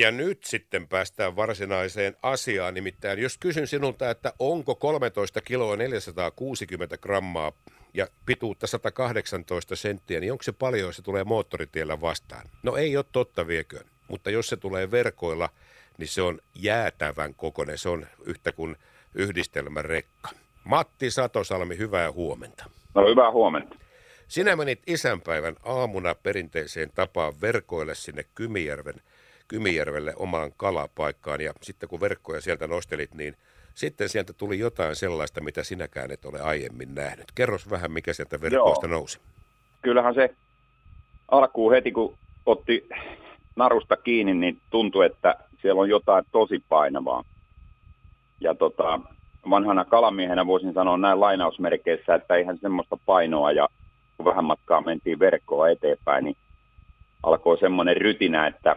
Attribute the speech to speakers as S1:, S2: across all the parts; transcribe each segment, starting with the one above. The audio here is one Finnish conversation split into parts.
S1: Ja nyt sitten päästään varsinaiseen asiaan, nimittäin jos kysyn sinulta, että onko 13 kiloa 460 grammaa ja pituutta 118 senttiä, niin onko se paljon, jos se tulee moottoritiellä vastaan? No ei ole totta vieköön, mutta jos se tulee verkoilla, niin se on jäätävän kokoinen, se on yhtä kuin yhdistelmärekka. Matti Satosalmi, hyvää huomenta.
S2: No hyvää huomenta.
S1: Sinä menit isänpäivän aamuna perinteiseen tapaan verkoille sinne Kymijärven, Kymijärvelle omaan kalapaikkaan ja sitten kun verkkoja sieltä nostelit, niin sitten sieltä tuli jotain sellaista, mitä sinäkään et ole aiemmin nähnyt. Kerros vähän, mikä sieltä verkoista Joo. nousi.
S2: Kyllähän se alkuun heti, kun otti narusta kiinni, niin tuntui, että siellä on jotain tosi painavaa. Ja tota, vanhana kalamiehenä voisin sanoa näin lainausmerkeissä, että eihän semmoista painoa ja kun vähän matkaa mentiin verkkoa eteenpäin, niin alkoi semmoinen rytinä, että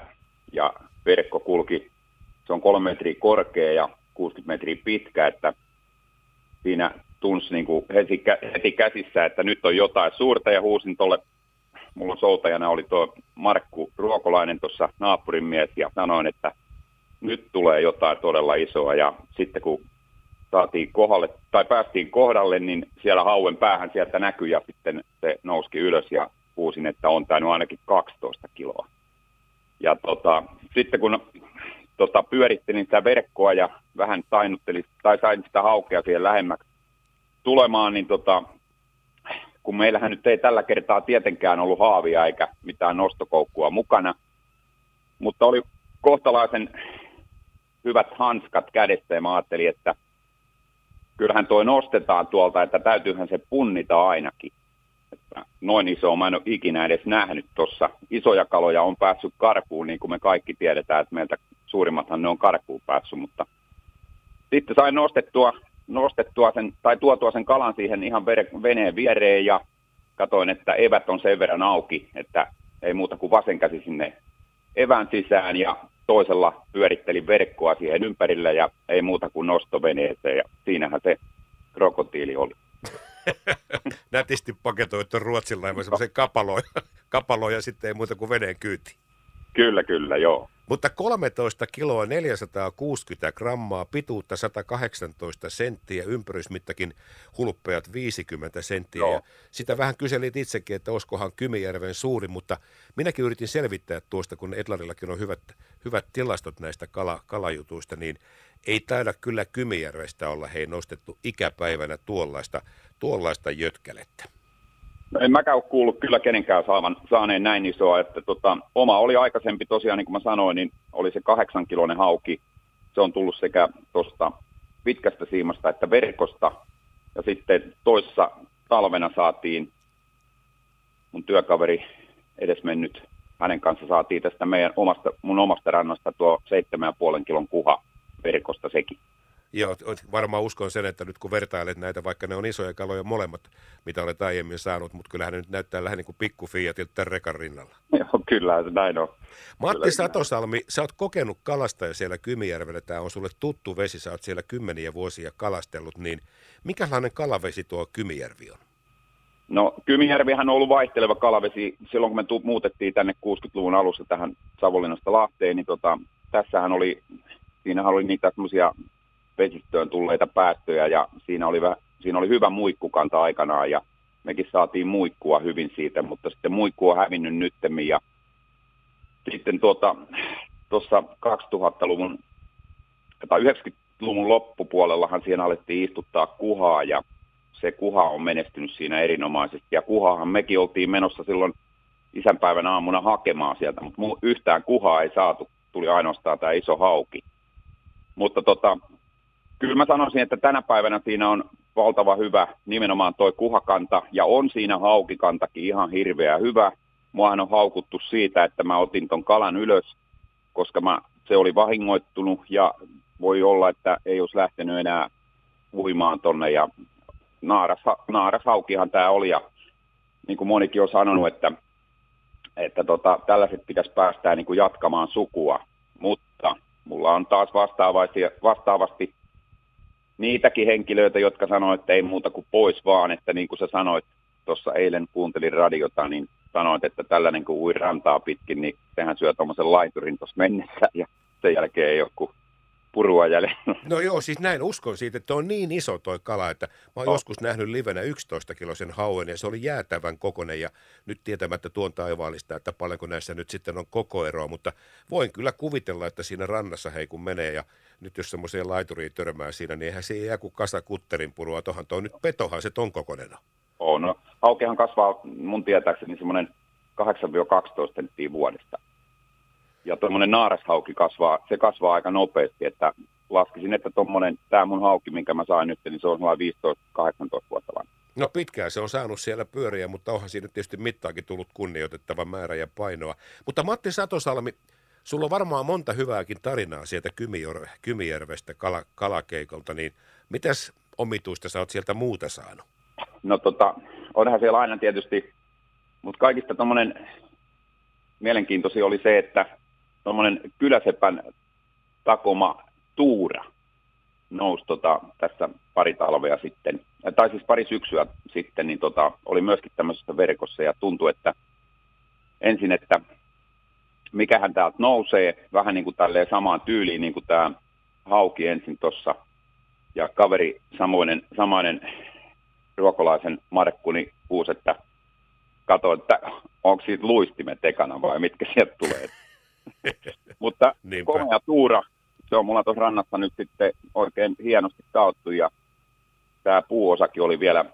S2: ja verkko kulki, se on kolme metriä korkea ja 60 metriä pitkä, että siinä tunsi niin kuin heti, heti käsissä, että nyt on jotain suurta ja huusin tuolle, mulla soutajana oli tuo Markku Ruokolainen tuossa naapurin mies ja sanoin, että nyt tulee jotain todella isoa ja sitten kun saatiin kohdalle, tai päästiin kohdalle, niin siellä hauen päähän sieltä näkyi ja sitten se nouski ylös ja huusin, että on tainnut ainakin 12 kiloa. Ja tota, sitten kun tota, pyörittelin sitä verkkoa ja vähän tainuttelin, tai sain sitä haukea siihen lähemmäksi tulemaan, niin tota, kun meillähän nyt ei tällä kertaa tietenkään ollut haavia eikä mitään nostokoukkua mukana, mutta oli kohtalaisen hyvät hanskat kädessä ja mä ajattelin, että kyllähän toi nostetaan tuolta, että täytyyhän se punnita ainakin. Että noin iso mä en ole ikinä edes nähnyt tuossa. Isoja kaloja on päässyt karkuun, niin kuin me kaikki tiedetään, että meiltä suurimmathan ne on karkuun päässyt, mutta sitten sain nostettua, nostettua sen, tai tuotua sen kalan siihen ihan veneen viereen ja katoin, että evät on sen verran auki, että ei muuta kuin vasen käsi sinne evän sisään ja toisella pyörittelin verkkoa siihen ympärille ja ei muuta kuin nostoveneeseen ja siinähän se krokotiili oli.
S1: Nätisti paketoitu Ruotsin laiva semmoisen kapaloja, kapaloja ja sitten ei muuta kuin veneen kyyti.
S2: Kyllä, kyllä, joo.
S1: Mutta 13 kiloa 460 grammaa, pituutta 118 senttiä, ympärysmittakin hulppeat 50 senttiä. Joo. Ja sitä vähän kyselit itsekin, että olisikohan Kymijärven suuri, mutta minäkin yritin selvittää tuosta, kun Edlarillakin on hyvät, hyvät tilastot näistä kala, kalajutuista, niin ei taida kyllä Kymijärvestä olla hei nostettu ikäpäivänä tuollaista, tuollaista jötkälettä.
S2: No en mäkään ole kuullut kyllä kenenkään saavan, saaneen näin isoa, että tota, oma oli aikaisempi tosiaan, niin kuin mä sanoin, niin oli se kahdeksan kilonen hauki. Se on tullut sekä tuosta pitkästä siimasta että verkosta. Ja sitten toissa talvena saatiin mun työkaveri edesmennyt, hänen kanssa saatiin tästä meidän omasta, mun omasta rannasta tuo 7,5 kilon kuha verkosta sekin.
S1: Joo, varmaan uskon sen, että nyt kun vertailet näitä, vaikka ne on isoja kaloja molemmat, mitä olet aiemmin saanut, mutta kyllähän ne nyt näyttää lähinnä niin kuin pikku tämän rekan rinnalla.
S2: Joo, kyllä näin on.
S1: Matti kyllä, Satosalmi, sä oot kokenut kalastaja siellä Kymijärvellä, tämä on sulle tuttu vesi, sä oot siellä kymmeniä vuosia kalastellut, niin minkälainen kalavesi tuo Kymijärvi on?
S2: No Kymijärvihän on ollut vaihteleva kalavesi. Silloin kun me tu- muutettiin tänne 60-luvun alussa tähän Savonlinnasta Lahteen, niin tota, tässähän oli, siinähän oli niitä semmoisia vesistöön tulleita päästöjä ja siinä oli, siinä oli hyvä muikkukanta aikanaan ja mekin saatiin muikkua hyvin siitä, mutta sitten muikku on hävinnyt nyttemmin ja sitten tuota, tuossa 2000-luvun tai 90-luvun loppupuolellahan siinä alettiin istuttaa kuhaa ja se kuha on menestynyt siinä erinomaisesti. Ja kuhahan mekin oltiin menossa silloin isänpäivän aamuna hakemaan sieltä, mutta yhtään kuhaa ei saatu, tuli ainoastaan tämä iso hauki. Mutta tota, kyllä mä sanoisin, että tänä päivänä siinä on valtava hyvä nimenomaan toi kuhakanta ja on siinä haukikantakin ihan hirveä hyvä. Muahan on haukuttu siitä, että mä otin ton kalan ylös, koska mä, se oli vahingoittunut ja voi olla, että ei olisi lähtenyt enää uimaan tonne ja naaras, naarashaukihan tämä oli ja niin kuin monikin on sanonut, että, että tota, tällaiset pitäisi päästää niin kuin jatkamaan sukua, mutta mulla on taas vastaavasti, vastaavasti niitäkin henkilöitä, jotka sanoivat, että ei muuta kuin pois vaan, että niin kuin sä sanoit, tuossa eilen kuuntelin radiota, niin sanoit, että tällainen kuin ui rantaa pitkin, niin sehän syö tuommoisen laiturin tuossa mennessä. Ja sen jälkeen ei ole purua jäljellä.
S1: No joo, siis näin uskon siitä, että on niin iso toi kala, että mä oon oh. joskus nähnyt livenä 11 kilosen hauen ja se oli jäätävän kokonen ja nyt tietämättä tuon taivaallista, että paljonko näissä nyt sitten on koko eroa, mutta voin kyllä kuvitella, että siinä rannassa hei kun menee ja nyt jos semmoiseen laituriin törmää siinä, niin eihän se jää kuin kasa kutterin purua. Tuohan toi nyt petohan se ton kokonen
S2: on. No, haukehan kasvaa mun tietääkseni semmoinen 8-12 senttiä vuodesta. Ja tuommoinen naarashauki kasvaa, se kasvaa aika nopeasti, että laskisin, että tuommoinen, tämä mun hauki, minkä mä sain nyt, niin se on 15-18 vuotta vanha.
S1: No pitkään se on saanut siellä pyöriä, mutta onhan siinä tietysti mittaakin tullut kunnioitettava määrä ja painoa. Mutta Matti Satosalmi, sulla on varmaan monta hyvääkin tarinaa sieltä Kymijärvestä kala, kalakeikolta, niin mitäs omituista sä oot sieltä muuta saanut?
S2: No tota, onhan siellä aina tietysti, mutta kaikista tuommoinen mielenkiintoisia oli se, että tuommoinen kyläsepän takoma tuura nousi tota, tässä pari talvea sitten, tai siis pari syksyä sitten, niin tota, oli myöskin tämmöisessä verkossa ja tuntui, että ensin, että mikähän täältä nousee, vähän niin kuin tälleen samaan tyyliin, niin kuin tämä hauki ensin tuossa, ja kaveri samoinen, samainen ruokolaisen Markku niin huusi, että katso, että onko siitä luistimet ekana vai mitkä sieltä tulee. Mutta Niinpä. komea tuura, se on mulla tuossa rannassa nyt sitten oikein hienosti taottu ja tämä puuosakin oli vielä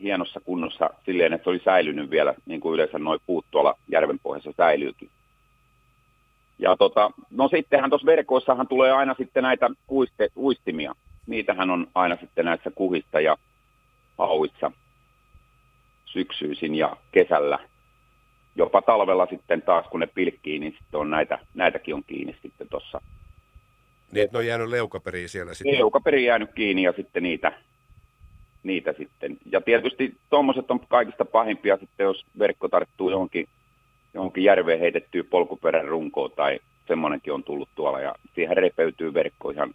S2: hienossa kunnossa silleen, että se oli säilynyt vielä, niin kuin yleensä noin puut tuolla järvenpohjassa säilyykin. Ja tota, no sittenhän tuossa verkoissahan tulee aina sitten näitä uiste, uistimia. Niitähän on aina sitten näissä kuhissa ja hauissa syksyisin ja kesällä. Jopa talvella sitten taas, kun ne pilkkii, niin sitten on näitä, näitäkin on kiinni sitten tuossa.
S1: Niin, että ne on jäänyt leukaperiin siellä sitten?
S2: Leukaperi jäänyt kiinni ja sitten niitä, niitä sitten. Ja tietysti tuommoiset on kaikista pahimpia sitten, jos verkko tarttuu johonkin, johonkin järveen heitettyä polkuperän runkoon tai semmoinenkin on tullut tuolla ja siihen repeytyy verkko ihan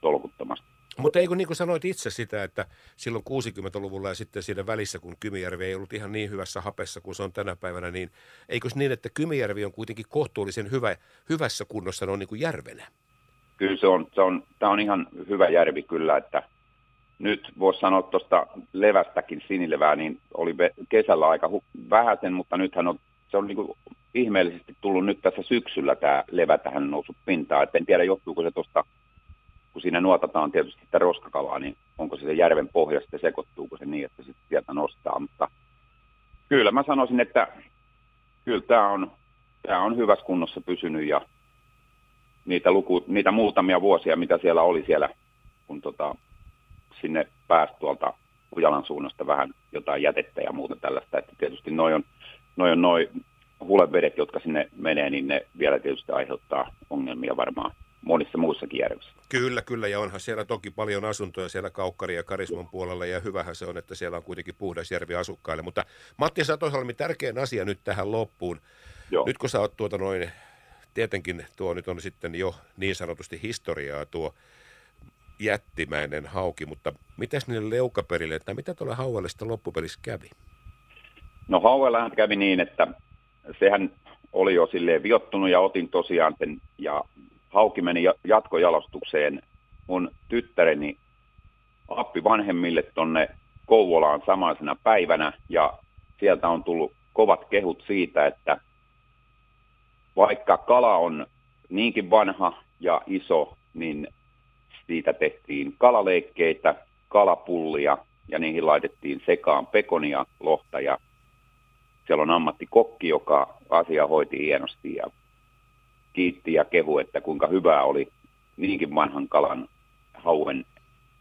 S2: tolkuttomasti.
S1: Mutta eikö niin kuin sanoit itse sitä, että silloin 60-luvulla ja sitten siinä välissä, kun Kymijärvi ei ollut ihan niin hyvässä hapessa kuin se on tänä päivänä, niin eikö niin, että Kymijärvi on kuitenkin kohtuullisen hyvä, hyvässä kunnossa noin niin kuin järvenä?
S2: Kyllä se on, se on, tämä on ihan hyvä järvi kyllä, että nyt voisi sanoa tuosta levästäkin sinilevää, niin oli kesällä aika hu- vähäisen, mutta nythän on, se on niin kuin ihmeellisesti tullut nyt tässä syksyllä tämä levä tähän noussut pintaan, että en tiedä johtuuko se tuosta kun siinä nuotataan tietysti sitä roskakalaa, niin onko se, järven pohjasta sekoittuuko se niin, että se sieltä nostaa. Mutta kyllä mä sanoisin, että kyllä tämä on, tämä on hyvässä kunnossa pysynyt ja niitä, luku, niitä muutamia vuosia, mitä siellä oli siellä, kun tota, sinne pääsi tuolta Ujalan suunnasta vähän jotain jätettä ja muuta tällaista, että tietysti noin on, noi on noi hulevedet, jotka sinne menee, niin ne vielä tietysti aiheuttaa ongelmia varmaan monissa muissakin järvissä.
S1: Kyllä, kyllä, ja onhan siellä toki paljon asuntoja siellä Kaukkari ja Karisman puolella, ja hyvähän se on, että siellä on kuitenkin puhdas järvi asukkaille. Mutta Matti Satosalmi, tärkein asia nyt tähän loppuun. Joo. Nyt kun sä oot tuota noin, tietenkin tuo nyt on sitten jo niin sanotusti historiaa tuo jättimäinen hauki, mutta mitäs niille leukaperille, että mitä tuolla hauelle sitten loppupelissä kävi?
S2: No hauellahan kävi niin, että sehän oli jo silleen viottunut ja otin tosiaan sen ja hauki meni jatkojalostukseen. Mun tyttäreni appi vanhemmille tonne Kouvolaan samaisena päivänä ja sieltä on tullut kovat kehut siitä, että vaikka kala on niinkin vanha ja iso, niin siitä tehtiin kalaleikkeitä, kalapullia ja niihin laitettiin sekaan pekonia, lohta ja siellä on ammattikokki, joka asia hoiti hienosti ja kiitti ja kehu, että kuinka hyvää oli niinkin vanhan kalan hauen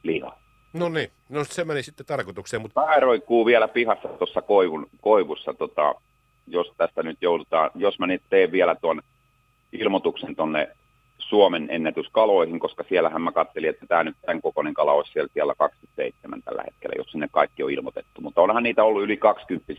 S2: liha.
S1: No niin, no se meni sitten tarkoitukseen. Mutta...
S2: Vähän roikkuu vielä pihassa tuossa koivun, koivussa, tota, jos tästä nyt joudutaan, jos mä nyt teen vielä tuon ilmoituksen tuonne Suomen ennätyskaloihin, koska siellähän mä kattelin, että tämä nyt tämän kokoinen kala olisi siellä, siellä 27 tällä hetkellä, jos sinne kaikki on ilmoitettu. Mutta onhan niitä ollut yli 20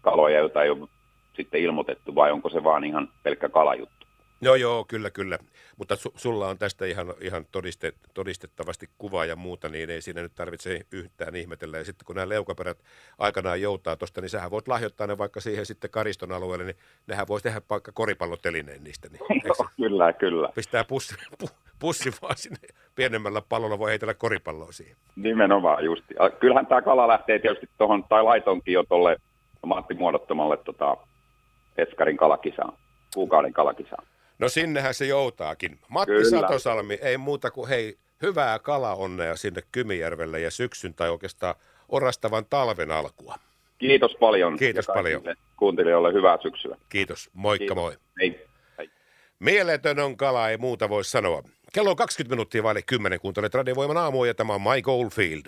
S2: kaloja, joita ei ole sitten ilmoitettu, vai onko se vaan ihan pelkkä kalajuttu?
S1: Joo, joo, kyllä, kyllä. Mutta su, sulla on tästä ihan, ihan todiste, todistettavasti kuva ja muuta, niin ei siinä nyt tarvitse yhtään ihmetellä. Ja sitten kun nämä leukaperät aikanaan joutaa tuosta, niin sähän voit lahjoittaa ne vaikka siihen sitten kariston alueelle, niin nehän voisi tehdä vaikka koripallotelineen niistä. Niin,
S2: joo, kyllä, kyllä.
S1: Pistää pussi, pu, pussi vaan sinne pienemmällä pallolla, voi heitellä koripalloa siihen.
S2: Nimenomaan justi. Kyllähän tämä kala lähtee tietysti tuohon, tai laitonkin jo tuolle Matti muodottomalle tota, Eskarin kalakisaan, kuukauden kalakisaan.
S1: No sinnehän se joutaakin. Matti Kyllä. Satosalmi, ei muuta kuin hei, hyvää kalaonnea sinne Kymijärvelle ja syksyn tai oikeastaan orastavan talven alkua.
S2: Kiitos paljon.
S1: Kiitos paljon.
S2: Kuuntelijoille hyvää syksyä.
S1: Kiitos. Moikka Kiitos. moi.
S2: Hei. Hei.
S1: Mieletön on kala, ei muuta voi sanoa. Kello on 20 minuuttia vaille 10, kuuntelet Radiovoiman aamua ja tämä on Mike Oldfield.